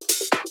you